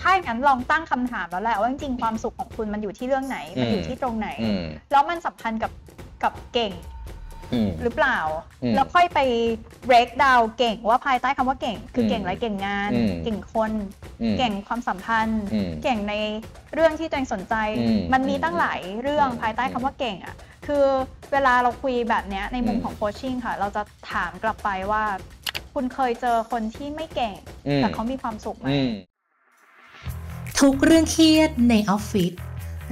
ถ้าอย่างนั้นลองตั้งคำถามแล้วแหละว่าจริงๆความสุขของคุณมันอยู่ที่เรื่องไหน มันอยู่อืมที่ตรงไหนอืมแล้วมันสัมพันธ์กับกับเก่งอืมหรือเปล่าอืมแล้วค่อยไป break down เก่งว่าภายใต้คำว่าเก่ง คืออมเก่งอะไรเก่งงานอืมเก่งคนอืมเก่งความสัมพันธ์อืมเก่งในเรื่องที่ตัวเองสนใจอืมมันมีตั้งหลายเรื่องอืมภายใต้คำว่าเก่งอะคือเวลาเราคุยแบบเนี้ยในมุมอืมของโคชชิ่งค่ะ เราจะถามกลับไปว่า คุณเคยเจอคนที่ไม่เก่งอืมแต่เขามีความสุขไหมอืม ทุกเรื่องเครียดในออฟฟิศ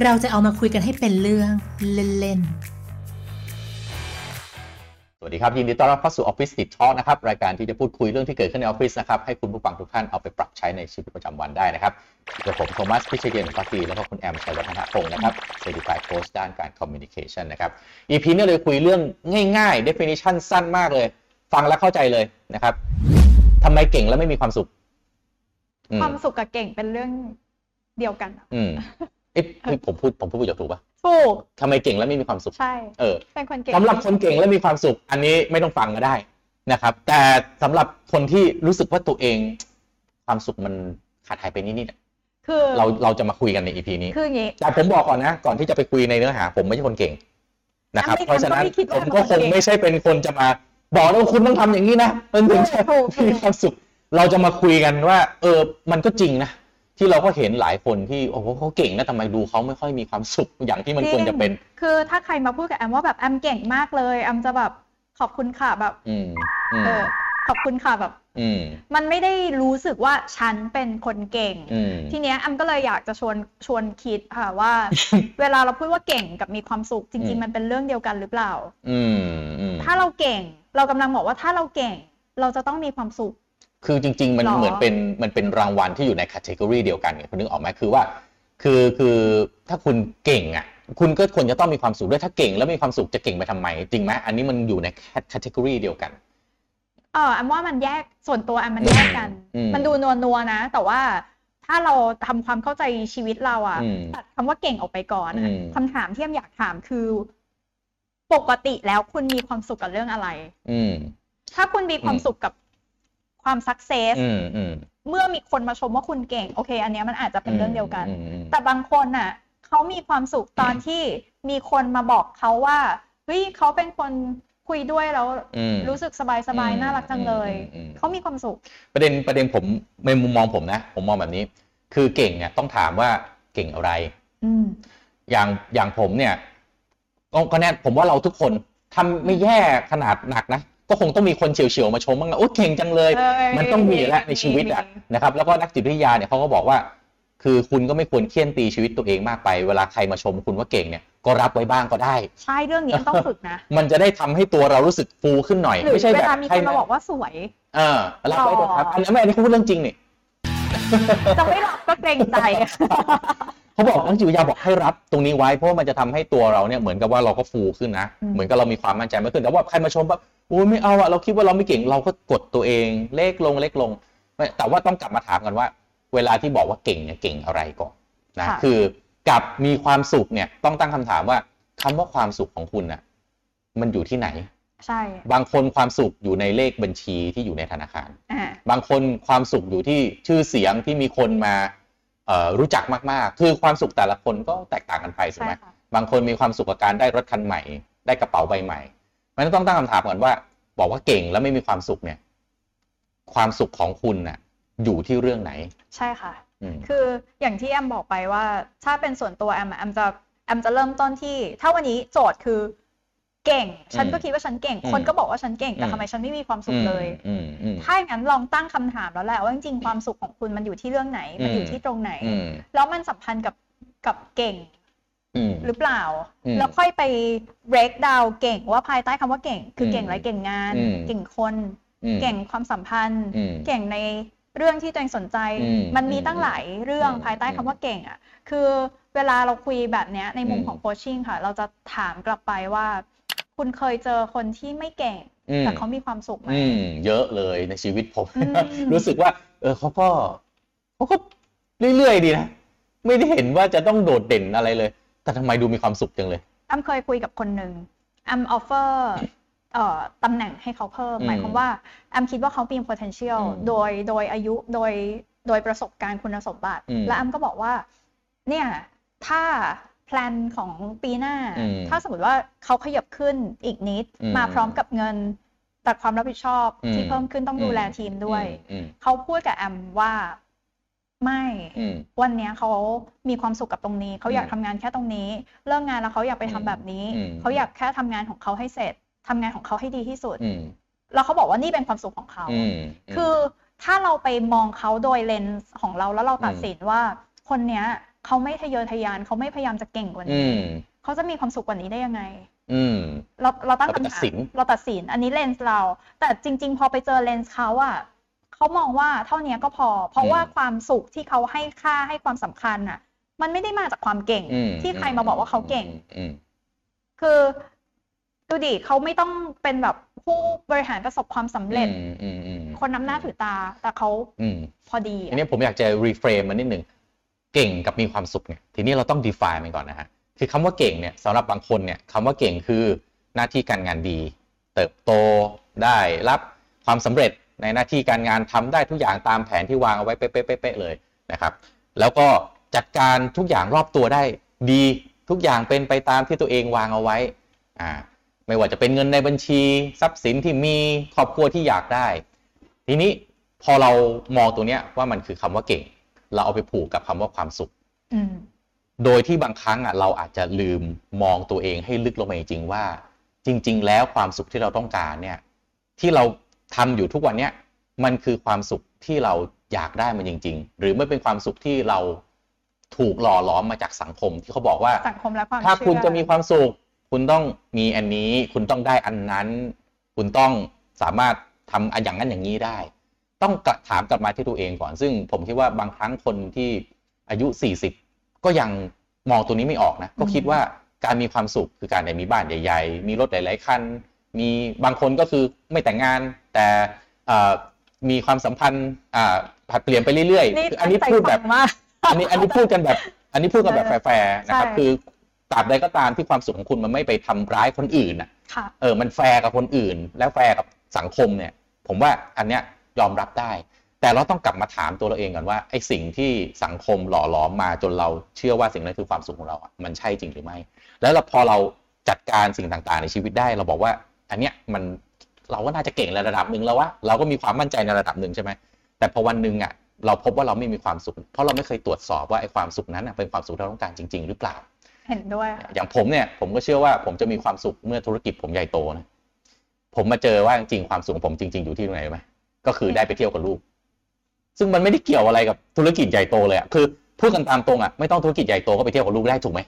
เราจะเอามาคุยกันให้เป็นเรื่องเล่นๆ สวัสดีครับ ยินดีต้อนรับเข้าสู่ Office Deep Talk นะครับ รายการที่จะพูดคุยเรื่องที่เกิดขึ้นในออฟฟิศนะครับ ให้คุณผู้ฟังทุกท่านเอาไปปรับใช้ในชีวิตประจำวันได้นะครับกับผมโทมัสพิเชยเยนพักดีแล้วก็คุณแอมชัยวัฒนพงศ์นะครับ Certified Coach ด้านการ Communication นะครับ EP นี้เลยคุยเรื่องง่ายๆ definition สั้นมากเลย ฟังแล้วเข้าใจเลยนะครับทำไมเก่งแล้วไม่มีความสุขอืมความสุขกับเก่งเป็นเรื่อง เดียวกันอะอืมเอ๊ะเฮ้ยผมพูดผมพูดถูกปะถูกทำไมเก่งแล้วไม่มีความสุข ใช่เออเป็นคนเก่งสำหรับคนเก่งและมีความสุข อันนี้ไม่ต้องฟังก็ได้นะครับ แต่สำหรับคนที่รู้สึกว่าตัวเอง ความสุขมันขาดหายไปนิดๆอะคือเราเราจะมาคุยกันในอีพีนี้คืออย่างงี้แต่ผมบอกก่อนนะ ก่อนที่จะไปคุยในเนื้อหา ผมไม่ใช่คนเก่งนะครับแอมไม่เพราะฉะนั้นแอมก็ไม่คิดผว่ามก็คงเป็นคนเก่งไม่ใช่เป็นคนจะมา บอกแล้วาคุณต้องทำอย่างนี้นะมันถึงจะถูกถูกมีความสุข เราจะมาคุยกันว่า เออ มันก็จริงนะ ที่เราก็เห็นหลายคนที่โอ้โหเขาเก่งนะทำไมดูเขาไม่ค่อยมีความสุขอย่างที่มันควรจะเป็น คือถ้าใครมาพูดกับแอมว่าแบบแอมเก่งมากเลยแอมจะแบบขอบคุณค่ะแบบอืมอืมเออขอบคุณค่ะแบบ อืมมันไม่ได้รู้สึกว่าฉันเป็นคนเก่ง อืม ทีเนี้ยแอมก็เลยอยากจะชวนชวนคิดค่ะว่า เวลาเราพูดว่าเก่งกับมีความสุขจอืริงมๆ มันเป็นเรื่องเดียวกันหรือเปล่า อืมอืมถ้าเราเก่ง เรากำลังบอกว่าถ้าเราเก่ง เราจะต้องมีความสุข คือจริง ๆ มันหรอ เหมือนเป็นมันเป็นรางวัลที่อยู่ใน category เดียวกันไงคุณนึกออกไหมคือว่า คือคือถ้าคุณเก่งอะ คุณก็ควรจะต้องมีความสุขด้วยถ้าเก่งแล้วมีความสุขจะเก่งไปทำไม จริงไหมอันนี้มันอยู่ใน category เดียวกัน เออแอมว่ามันแยกส่วนตัวแอมมันแยกกัน อืมมันดูนัวนัวๆนะ แต่ว่าถ้าเราทำความเข้าใจชีวิตเราอะอืมตัดคำว่าเก่งออกไปก่อนอะอืม คำถามที่แอมอยากถามคือ ปกติแล้วคุณมีความสุขกับเรื่องอะไร อืม ถ้าคุณมีความอืม สุขกับ ความสักเซสอืมอืมเมื่อมีคนมาชมว่าคุณเก่ง โอเค อันเนี้ยมันอาจจะเป็นเรื่องเดียวกันอืมอืมแต่บางคนน่ะเขามีความสุขตอนที่มีคนมาบอกเขาว่าเฮ้ยเขาเป็นคนคุยด้วยแล้วอืมรู้สึกสบายสบายอืมน่ารักจังเลยอืมอืมเขามีความสุข ประเด็นประเด็นผมในมุมมองผมนะ ผมมองแบบนี้ คือเก่งเนี่ยต้องถามว่าเก่งอะไรอืมอย่างอย่างผมเนี่ยก็ก็แน่ผมว่าเราทุกคนทำไม่แย่ขนาดหนักนะ ก็คงต้องมีคนเฉียวๆมาชมบ้างนะโอ้เก่งจังเลยเออมันต้องมีอยู่แล้วในชีวิตอะมีนะครับ แล้วก็นักจิตวิทยาเนี่ยเขาก็บอกว่า คือคุณก็ไม่ควรเคี่ยนตีชีวิตตัวเองมากไปเวลาใครมาชมคุณว่าเก่งเนี่ยก็รับไว้บ้างก็ได้ ใช่เรื่องนี้ต้องฝึกนะ มันจะได้ทำให้ตัวเรารู้สึกฟูขึ้นหน่อยหรือไม่ใช่เวแบบลามีคให้นมาบอกว่าสวยเออรับไว้เถอะครับอันนี้ไม่อันนี้เขาพูดเรื่องจริงนี่จะไม่รับก็เกรงใจเขาบอกนักจิตวิทยาบอกให้รับตรงนี้ไว้เพราะว่ามันจะทำให้ตัวเราเนี่ยเหมือนกับว่าเราก็ฟูขึ้นนะอืมเหมือนกับเรามีความมั่นใจมากขึ้นแต่ว่าใครมาชมแบบ โอ้ยไม่เอาอะเราคิดว่าเราไม่เก่งเราก็กดตัวเองเล็กลงเล็กลงไม่แต่ว่าต้องกลับมาถามกันว่า เวลาที่บอกว่าเก่งเนี่ยเก่งอะไรก่อนนะค่ะคือ กับมีความสุขเนี่ยต้องตั้งคำถามว่าคำว่าความสุขของคุณน่ะ มันอยู่ที่ไหน ใช่ บางคนความสุขอยู่ในเลขบัญชีที่อยู่ในธนาคารอ่าบางคนความสุขอยู่ที่ชื่อเสียงที่มีคนมาเอ่อรู้จักมากๆ คือความสุขแต่ละคนก็แตกต่างกันไปถูกใช่ไหมค่ะบางคนมีความสุขกับการได้รถคันใหม่ ได้กระเป๋าใบใหม่ มันต้องตั้งคำถามก่อนว่า บอกว่าเก่งแล้วไม่มีความสุขเนี่ย ความสุขของคุณน่ะ อยู่ที่เรื่องไหน ใช่ค่ะอืมคืออย่างที่แอมบอกไปว่า ถ้าเป็นส่วนตัวแอมอะแอมจะแอมจะเริ่มต้นที่ ถ้าวันนี้โจทย์คือเก่ง ฉันก็คิดว่าฉันเก่งอืมคนก็บอกว่าฉันเก่งแต่อืมทำไมฉันไม่มีความสุขเลยอืมอืมถ้าอย่างนั้นลองตั้งคำถามแล้วแหละว่าจริงๆความสุขของคุณมันอยู่ที่เรื่องไหน มันอยู่อืมที่ตรงไหนอืมแล้วมันสัมพันธ์กับกับเก่งอืม หรือเปล่าอืมแล้วค่อยไป break down เก่งว่าภายใต้คำว่าเก่ง คืออมเก่งอะไรเก่งงานอืมเก่งคนอืมเก่งความสัมพันธ์อืมเก่งในเรื่องที่ตัวเองสนใจอืมมันมีตั้งหลายเรื่องอืมภายใต้คำว่าเก่งอะ คือเวลาเราคุยแบบเนี้ยในมุมอืมของโคชชิ่งค่ะ เราจะถามกลับไปว่า คุณเคยเจอคนที่ไม่เก่งอืมแต่เขามีความสุขไหมอืมเยอะเลยในชีวิตผมอืมรู้สึกว่า เออเขาก็เขาก็เรื่อยๆดีนะ ไม่ได้เห็นว่าจะต้องโดดเด่นอะไรเลย แต่ทำไมดูมีความสุขจังเลยแอมเคยคุยกับคนหนึ่งแอม offer เอ่อตำแหน่งให้เขาเพิ่มอืมหมายความว่าแอมคิดว่าเขามี potential อืมโดยโดยอายุโดยโดยประสบการณ์คุณสมบัติอืมและแอมก็บอกว่า เนี่ยถ้า plan ของปีหน้าอืมถ้าสมมติว่าเขาขยับขึ้นอีกนิดอืมมาพร้อมกับเงินแต่ความรับผิดชอบอืมที่เพิ่มขึ้นต้องดูแลทีมด้วยอืมเขาพูดกับแอมว่า ไม่อืมวันเนี้ยเขามีความสุขกับตรงนี้ เขาอยากอืมทำงานแค่ตรงนี้ เลิกงานแล้วเขาอยากไปทำแบบนี้อืมเขาอยากแค่ทำงานของเขาให้เสร็จทำงานของเขาให้ดีที่สุดอืมแล้วเขาบอกว่านี่เป็นความสุขของเขาอืมคือถ้าเราไปมองเขาโดยเลนส์ของเราแล้วเราตัดสินว่าคนเนี้ยเขาไม่ทะเยอทะยานเขาไม่พยายามจะเก่งกว่าอืนี้มเขาจะมีความสุขกว่านี้ได้ยังไงอืมเราเราตั้งเราตัดคำถามสินเราตัดสิน อันนี้เลนส์เรา แต่จริง ๆ พอไปเจอเลนส์เขาอะ เขามองว่าเท่านี้ก็พอ เพราะว่าความสุขที่เขาให้ค่าให้ความสำคัญอะมันไม่ได้มาจากความเก่งอืมที่ใครมาบอกว่าเขาเก่งอืมคือดูดิเขาไม่ต้องเป็นแบบผู้บริหารประสบความสำเร็จอืมอืมอืมคนน้ำหน้าถือตา แต่เขาอืมพอดีทีอะนี้ผมอยากจะรีเฟรมมันนิดหนึ่งเก่งกับมีความสุขเนี่ยทีนี้เราต้อง define มันก่อนนะฮะคือคำว่าเก่งเนี่ยสำหรับบางคนเนี่ยคำว่าเก่งคือหน้าที่การงานดี เติบโตได้รับความสำเร็จ ในหน้าที่การงานทำได้ทุกอย่างตามแผนที่วางเอาไว้เป๊ะๆๆๆเลยนะครับ แล้วก็จัดการทุกอย่างรอบตัวได้ดีทุกอย่างเป็นไปตามที่ตัวเองวางเอาไว้อ่าไม่ว่าจะเป็นเงินในบัญชีทรัพย์สินที่มีครอบครัวที่อยากได้ ทีนี้พอเรามองตัวเนี้ยว่ามันคือคำว่าเก่ง เราเอาไปผูกกับคำว่าความสุขอืมโดยที่บางครั้งอะเราอาจจะลืมมองตัวเองให้ลึกลงไปจริงๆว่า จริง ๆ แล้วความสุขที่เราต้องการเนี่ย ที่เรา ทำอยู่ทุกวันเนี้ยมันคือความสุขที่เราอยากได้มันจริง ๆ หรือไม่เป็นความสุขที่เราถูกหล่อหลอมมาจากสังคมที่เขาบอกว่าสังคมและความถ้าเชื่อคุณจะมีความสุข คุณต้องมีอันนี้ คุณต้องได้อันนั้น คุณต้องสามารถทำอันอย่างนั้นอย่างนี้ได้ ต้องกลับถามกลับมาที่ตัวเองก่อน ซึ่งผมคิดว่าบางครั้งคนที่อายุ 40 ก็ยังมองตัวนี้ไม่ออกนะ ก็คิดว่าการมีความสุขคือการได้มีบ้านใหญ่ ๆ มีรถหลายๆคัน มีบางคนก็คือไม่แต่งงาน แต่เอ่อมีความสัมพันธ์อ่าผลัดเปลี่ยนไปเรื่อยนี่ๆคืออันนี้พูดแบบตั้งใจฟังมากอันนี้อันนี้พูดกันแบบ อันนี้พูดกันแบบแฟร์ๆนะครับใช่คือตราบใดก็ตามที่ความสุขของคุณมันไม่ไปทำร้ายคนอื่นน่ะค่ะเออมันแฟร์กับคนอื่น แล้วแฟร์กับสังคมเนี่ย ผมว่าอันเนี้ยยอมรับได้ แต่เราต้องกลับมาถามตัวเราเองก่อนว่าไอ้สิ่งที่สังคมหล่อหลอมมาจนเราเชื่อว่าสิ่งนั้นคือความสุขของเราอะมันใช่จริงหรือไม่ แล้วเราพอเราจัดการสิ่งต่างๆ ในชีวิตได้ เราบอกว่า อันเนี้ยมันเราก็น่าจะเก่งในระดับหนึ่งแล้ววะเราก็มีความมั่นใจในระดับหนึ่งใช่ไหมแต่พอวันหนึ่งอะเราพบว่าเราไม่มีความสุข เพราะเราไม่เคยตรวจสอบว่าไอ้ความสุขนั้นน่ะเป็นความสุขที่เราต้องการจริง ๆ หรือเปล่า เห็นด้วยค่ะอย่างผมเนี่ยผมก็เชื่อว่าผมจะมีความสุขเมื่อธุรกิจผมใหญ่โตนะผมมาเจอว่าจริงๆความสุขของผมจริง ๆ อยู่ที่ตรงไหนรู้ไหมก็คือได้ไปเที่ยวกับลูก ซึ่งมันไม่ได้เกี่ยวอะไรกับธุรกิจใหญ่โตเลยอะคือพูดกันตามตรงอะไม่ต้องธุรกิจใหญ่โตก็ไปเที่ยวกับลูกได้ถูกไหม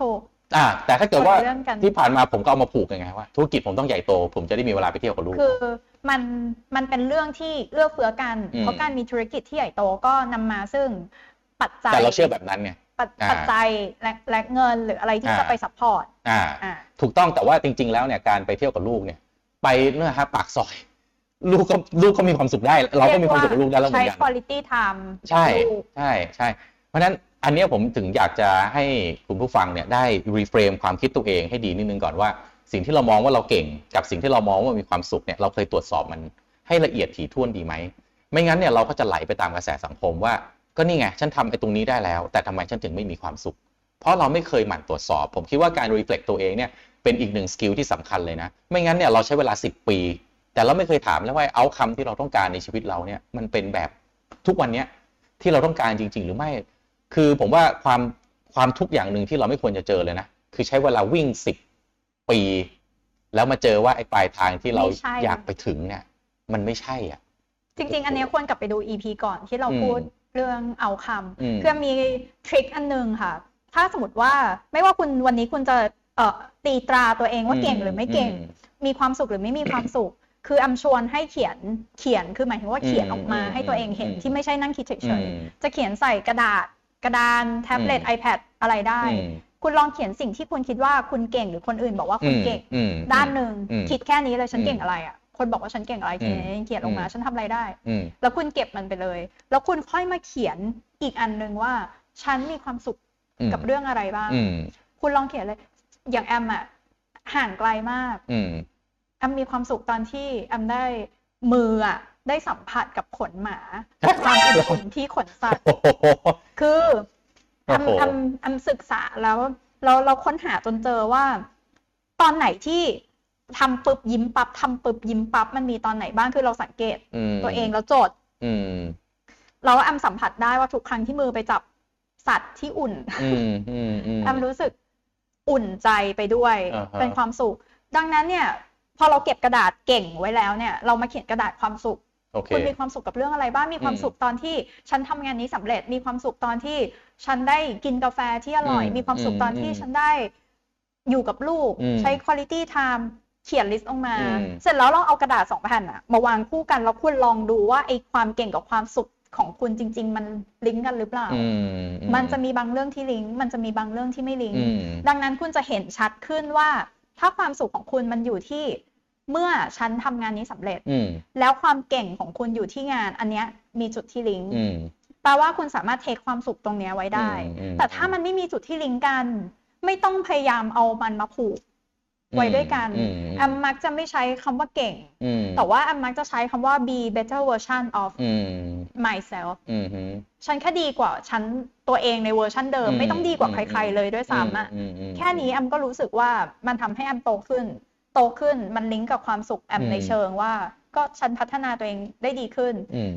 ถูก อ่าแต่ถ้าเกิดว่าคนละเรื่องกัน ที่ผ่านมาผมก็เอามาผูกยังไงว่าธุรกิจผมต้องใหญ่โต ผมจะได้มีเวลาไปเที่ยวกับลูก คือมันมันเป็นเรื่องที่เอื้อเฟื้อกัน อืม เพราะการมีธุรกิจที่ใหญ่โตก็นำมาซึ่งปัจจัยแต่เราเชื่อแบบนั้นไง ปัจอ่าปัจจัยและและเงินหรืออะไรที่อ่า จะไป supportอ่า อ่า ถูกต้องแต่ว่าจริง ๆ แล้วเนี่ยการไปเที่ยวกับลูกเนี่ย ไปเนี่ยฮะปากซอย ลูกก็ลูกก็มีความสุขได้ เราก็มีความสุขกับลูกได้แล้วเหมืใช้อนกัน quality time ใช่กับลูก ใช่ใช่ เพราะฉะนั้น อันนี้ผมถึงอยากจะให้คุณผู้ฟังเนี่ยได้รีเฟรมความคิดตัวเองให้ดีนิดนึงก่อนว่า สิ่งที่เรามองว่าเราเก่งกับสิ่งที่เรามองว่ามีความสุขเนี่ยเราเคยตรวจสอบมันให้ละเอียดถี่ถ้วนดีไหม ไม่งั้นเนี่ยเราก็จะไหลไปตามกระแสสังคมว่า ก็นี่ไงฉันทำไอ้ตรงนี้ได้แล้ว แต่ทำไมฉันถึงไม่มีความสุข เพราะเราไม่เคยหมั่นตรวจสอบ ผมคิดว่าการ reflect ตัวเองเนี่ยเป็นอีกหนึ่ง skill ที่สำคัญเลยนะ ไม่งั้นเนี่ยเราใช้เวลา 10 ปี แต่เราไม่เคยถามแล้วว่าเอาคำที่เราต้องการในชีวิตเราเนี่ยมันเป็นแบบทุกวันเนี้ยที่เราต้องการจริง ๆ หรือไม่ คือผมว่าความความทุกข์อย่างหนึ่งที่เราไม่ควรจะเจอเลยนะ คือใช้เวลาวิ่งสิบปี แล้วมาเจอว่าไอ้ปลายทางที่เราไม่ใช่ อยากไปถึงเนี่ยมันไม่ใช่อะ จริง ๆ อันเนี้ยควรกลับไปดู EP ก่อนที่เราอืมพูดเรื่องเอาคอืมำคือมีทริคอันหนึงค่ะ ถ้าสมมติว่าไม่ว่าคุณวันนี้คุณจะเอ่อตีตราตัวเองว่าเก่งหรือไม่เก่ง อืมมีความสุขหรือไม่มีความสุข คืออำชวนให้เขียนเขียนคือหมายถึงว่าเขียนออกมาอืมให้ตัวเองเห็นอืม ที่ไม่ใช่นั่งคิดเฉอืยม ๆ จะเขียนใส่กระดาษ กระดานแท็บเล็ตอืม iPad อะไรได้อืมคุณลองเขียนสิ่งที่คุณคิดว่าคุณเก่งหรือคนอื่นบอกว่าคุณเก่งอืมด้านหนึ่งอืมคิดแค่นี้เลยฉันอืมเก่งอะไรอะคนบอกว่าฉันเก่งอะไรอืมเขียนลงมาอืมฉันทำอะไรได้อืมแล้วคุณเก็บมันไปเลย แล้วคุณค่อยมาเขียนอีกอันหนึ่งว่า ฉันมีความสุขอืมกับเรื่องอะไรบ้างอืมคุณลองเขียนเลย อย่างแอมอะห่างไกลมากอืมแอมมีความสุขตอนที่แอมได้มืออะ ได้สัมผัสกับขนหมาความอุ่นๆที่ขนสัตว์โอ้โหคือแอมโอ้โหแอมแอมศึกษาแล้วเราเราค้นหาจนเจอว่า ตอนไหนที่ทำปึ๊บยิ้มปั๊บทำปึ๊บยิ้มปั๊บมันมีตอนไหนบ้างคือเราสังเกตมตัวเองแล้วโจทย์อืมเราแอมสัมผัสได้ว่าทุกครั้งที่มือไปจับสัตว์ที่อุ่นอืมอืมอืมแอมรู้สึกอุ่นใจไปด้วยอ่าฮะเป็นความสุข ดังนั้นเนี่ย พอเราเก็บกระดาษเก่งไว้แล้วเนี่ย เรามาเขียนกระดาษความสุขโอเคคุณมีความสุขกับเรื่องอะไรบ้างมีความอืมสุขตอนที่ฉันทำงานนี้สำเร็จ มีความสุขตอนที่ฉันได้กินกาแฟที่อร่อยอืมมีความสุขตอนอืมที่ฉันได้อยู่กับลูกอืมใช้ quality time เขียน list ออกมาอืมเสร็จแล้วเราเอากระดาษสองแผ่นอะมาวางคู่กันแล้วคุณลองดูว่าไอ้ความเก่งกับความสุขของคุณจริง ๆ มันลิงก์กันหรือเปล่าอืมมันจะมีบางเรื่องที่ลิงก์มันจะมีบางเรื่องที่ไม่ลิงก์อืมดังนั้นคุณจะเห็นชัดขึ้นว่า ถ้าความสุขของคุณมันอยู่ที่ เมื่อฉันทำงานนี้สำเร็จอืมแล้วความเก่งของคุณอยู่ที่งาน อันเนี้ยมีจุดที่ลิงก์อืมแปลว่าคุณสามารถ take ความสุขตรงเนี้ยไว้ได้อืมอืมแต่ถ้ามันไม่มีจุดที่ลิงก์กัน ไม่ต้องพยายามเอามันมาผูกไว้ด้วยกันอืมแอมมักจะไม่ใช้คำว่าเก่งอืมแต่ว่าแอมมักจะใช้คำว่า be better version of อืม myself อืมฮึฉันแค่ดีกว่าฉันตัวเองในเวอร์ชันเดิมอืมไม่ต้องดีกว่าอืมใครๆเลยด้วยซ้ำอะอืมอืมแค่นี้แอมก็รู้สึกว่ามันทำให้แอมโตขึ้น โตขึ้นมันลิงก์กับความสุขแอมอืมในเชิงว่า ก็ฉันพัฒนาตัวเองได้ดีขึ้นอืม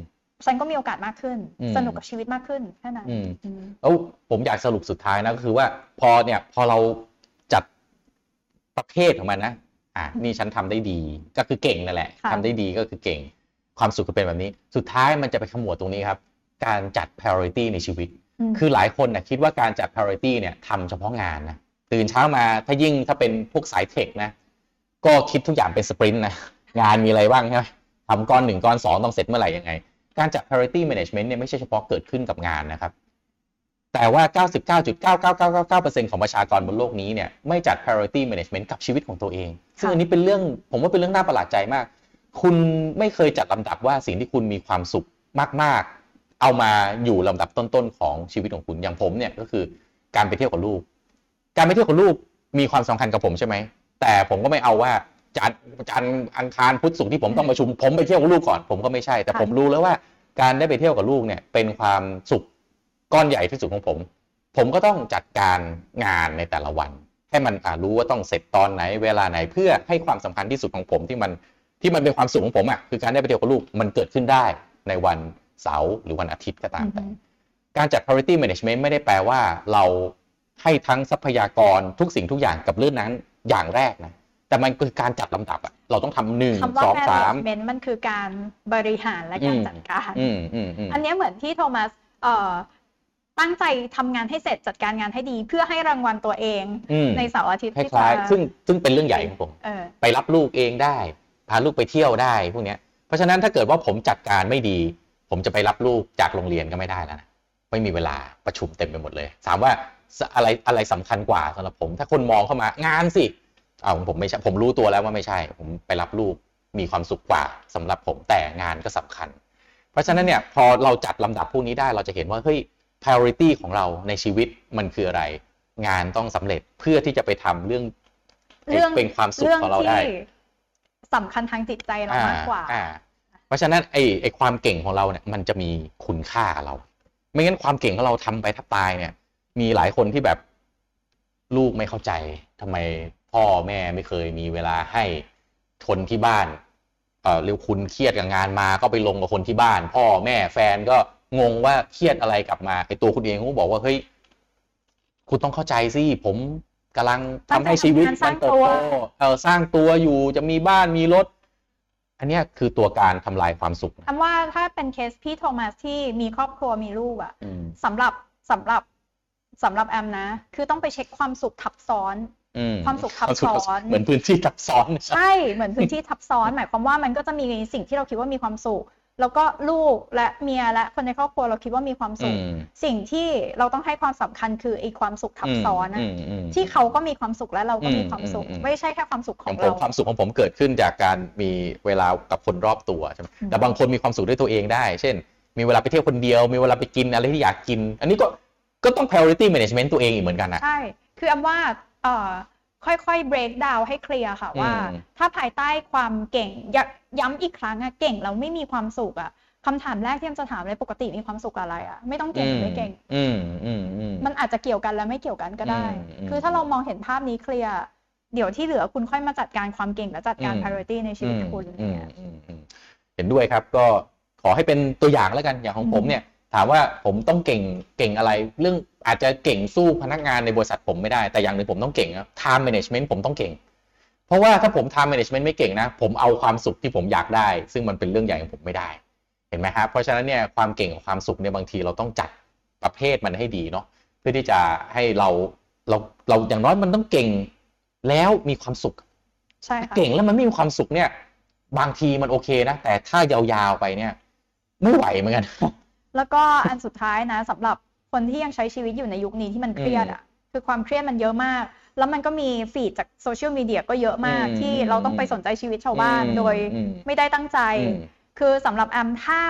ฉันก็มีโอกาสมากขึ้นอืมสนุกกับชีวิตมากขึ้นแค่นั้นอืมอืมแล้วผมอยากสรุปสุดท้ายนะก็คือว่าพอเนี่ยพอเราจัดประเภทของมันนะอะนี่ฉันทำได้ดีก็คือเก่งนั่นแหละค่ะทำได้ดีก็คือเก่ง ความสุขก็เป็นแบบนี้ สุดท้ายมันจะไปขมวดตรงนี้ครับ การจัด priority ในชีวิตมคือหลายคนนะคิดว่าการจัด priority เนี่ยทำเฉพาะงานนะตื่นเช้ามาถ้ายิ่งถ้าเป็นพวกสายเทคนะ ก็คิดทุกอย่างเป็นสปรินต์นะ งานมีอะไรบ้างใช่ไหมทำก้อนหนึ่งก้อนสองต้องเสร็จเมื่อไหร่ยังไง การจัด priority management เนี่ยไม่ใช่เฉพาะเกิดขึ้นกับงานนะครับ แต่ว่า 99.99999%ของประชากรบนโลกนี้เนี่ยไม่จัด priority management กับชีวิตของตัวเอง ซึ่งอันนี้เป็นเรื่องผมว่าเป็นเรื่องน่าประหลาดใจมาก คุณไม่เคยจัดลำดับว่าสิ่งที่คุณมีความสุขมาก ๆ เอามาอยู่ลำดับต้น ๆ ของชีวิตของคุณ อย่างผมเนี่ยก็คือการไปเที่ยวกับลูก การไปเที่ยวกับลูกมีความสำคัญกับผมใช่ไหม แต่ผมก็ไม่เอาว่าจันทร์จันทร์อังคารพุธศุกร์ที่ผมต้องประชุม ผมไปเที่ยวกับลูกก่อนผมก็ไม่ใช่ แต่ค่ะผมรู้แล้วว่าการได้ไปเที่ยวกับลูกเนี่ยเป็นความสุขก้อนใหญ่ที่สุดของผม ผมก็ต้องจัดการงานในแต่ละวัน ให้มันอ่ารู้ว่าต้องเสร็จตอนไหน เวลาไหนเพื่อให้ความสำคัญที่สุดของผมที่มันที่มันเป็นความสุขของผมอะคือการได้ไปเที่ยวกับลูกมันเกิดขึ้นได้ในวันเสาร์หรือวันอาทิตย์ก็ตามแต่อือฮึการจัด priority management ไม่ได้แปลว่าเราให้ทั้งทรัพยากรทุกสิ่งทุกอย่างกับเรื่องนั้น อย่างแรกนะ แต่มันคือการจัดลำดับอะเราต้องทำหนึ่งคำว่าสองสาม management มันคือการบริหารและการอืม จัดการ อืมอืมอืม อันเนี้ยเหมือนที่โทมัสเอ่อตั้งใจทำงานให้เสร็จจัดการงานให้ดี เพื่อให้รางวัลตัวเองอืม ในเสาร์อาทิตย์คที่ล้ายจะๆซึ่งซึ่งเป็นเรื่องใหญ่ของผม เออไปรับลูกเองได้ พาลูกไปเที่ยวได้พวกเนี้ยเพราะฉะนั้นถ้าเกิดว่าผมจัดการไม่ดี ผมจะไปรับลูกจากโรงเรียนก็ไม่ได้แล้วนะไม่มีเวลาประชุมเต็มไปหมดเลยถามว่า อะไรอะไรสำคัญกว่าสำหรับผม ถ้าคนมองเข้ามางานสิอ้าวผมไม่ใช่ผมรู้ตัวแล้วว่าไม่ใช่ ผมไปรับลูกมีความสุขกว่าสำหรับผมแต่งานก็สำคัญ เพราะฉะนั้นเนี่ยพอเราจัดลำดับพวกนี้ได้เราจะเห็นว่าเฮ้ย priority ของเราในชีวิตมันคืออะไร งานต้องสำเร็จเพื่อที่จะไปทำเรื่องเรื่องเป็นความสุขเรื่องของเราได้ที่สำคัญทางจิตใจเรามากกว่าอ่าเพราะฉะนั้นไอ้ไอ้ความเก่งของเราเนี่ยมันจะมีคุณค่ากับเรา ไม่งั้นความเก่งของเราทำไปถ้าตายเนี่ย มีหลายคนที่แบบลูกไม่เข้าใจทำไมพ่อแม่ไม่เคยมีเวลาให้คนที่บ้านเออเรียกคุณเครียดกับงานมาก็ไปลงกับคนที่บ้าน พ่อแม่แฟนก็งงว่าเครียดอะไรกลับมาไอ้ตัวคุณเองก็บอกว่าเฮ้ยคุณต้องเข้าใจสิผมกำลังทำให้ชีวิตตั้งใจทำงานสร้างมันเติบตัวโตเออสร้างตัวอยู่จะมีบ้านมีรถ อันเนี้ยคือตัวการทำลายความสุขนะคำว่าถ้าเป็นเคสพี่โทมัสที่มีครอบครัวมีลูกอะอืมสำหรับสำหรับ สำหรับแอมนะ คือต้องไปเช็คความสุขทับซ้อนอืมความสุขทับวามสุขซ้อนเหมือนพื้นที่ทับซ้อนใช่เหมือนพื้นที่ทับซ้อนหมายความว่ามันก็จะมีสิ่งที่เราคิดว่ามีความสุข แล้วก็ลูกและเมียและคนในครอบครัวเราคิดว่ามีความสุขอืมสิ่งที่เราต้องให้ความสำคัญคือไอ้ความสุขทับซ้อนนะมอืมที่เขาก็มีความสุขและเราก็มีอืมความสุขอืมอืมไม่ใช่แค่ความสุขขขอองงผมเราความสุขของผมเกิดขึ้นจากการมีเวลากับคนรอบตัวใช่ไหมอืมแต่บางคนมีความสุขด้วยตัวเองได้ เช่น มีเวลาไปเที่ยวคนเดียว มีเวลาไปกินอะไรที่อยากกิน อันนี้ก็ ก็ต้อง priority management ตัวเองอีกเหมือนกันนะ ใช่ คือแอมว่าเอ่อค่อยๆ break down ให้เคลียร์ค่ะว่า อืม ถ้าภายใต้ความเก่งยย้ำอีกครั้งอะเก่งแล้วไม่มีความสุขอะคำถามแรกที่มันจะถามเลยปกติมีความสุขอะไรอะไม่ต้องเก่งหรือไม่เก่ง อืมอืมอืม มันอาจจะเกี่ยวกันและไม่เกี่ยวกันก็ได้ อืมอืมคือถ้าเรามองเห็นภาพนี้เคลียร์ เดี๋ยวที่เหลือคุณค่อยมาจัดการความเก่งและจัดการ อืม priority ในชีวิตคุณอืมเนี่ยอืมอืมเห็นด้วยครับก็ขอให้เป็นตัวอย่างแล้วกันอย่างของผมเนี่ย ถามว่าผมต้องเก่งเก่งอะไร เรื่องอาจจะเก่งสู้พนักงานในบริษัทผมไม่ได้แต่อย่างหนึ่งผมต้องเก่งนะ time management ผมต้องเก่ง เพราะว่าถ้าผม time management ไม่เก่งนะ ผมเอาความสุขที่ผมอยากได้ ซึ่งมันเป็นเรื่องใหญ่ของผมไม่ได้ เห็นไหมครับเพราะฉะนั้นเนี่ยความเก่งกับความสุขเนี่ยบางทีเราต้องจัดประเภทมันให้ดีเนาะเพื่อที่จะให้เราเราเราอย่างน้อยมันต้องเก่งแล้วมีความสุขใช่ค่ะเก่งแล้วมันไม่มีความสุขเนี่ย บางทีมันโอเคนะแต่ถ้ายาวๆไปเนี่ย ไม่ไหวเหมือนกัน แล้วก็อันสุดท้ายนะสำหรับคนที่ยังใช้ชีวิตอยู่ในยุคนี้ที่มันเครียดอะคือความเครียดมันเยอะมาก แล้วมันก็มีฟีดจากโซเชียลมีเดียก็เยอะมากอืมที่เราต้องไปสนใจชีวิตชาวบ้านอืมโดยอืมไม่ได้ตั้งใจอืมคือสำหรับแอมถ้า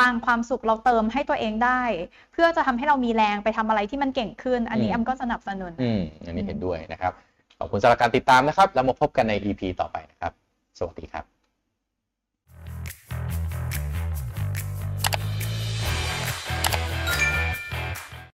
บางความสุขเราเติมให้ตัวเองได้ เพื่อจะทำให้เรามีแรงไปทำอะไรที่มันเก่งขึ้น อันนี้อืมแอมก็สนับสนุนอืมอันนี้เห็นด้วยนะครับขอบคุณสำหรับการติดตามนะครับ แล้วมาพบกันใน EP ต่อไปนะครับ สวัสดีครับ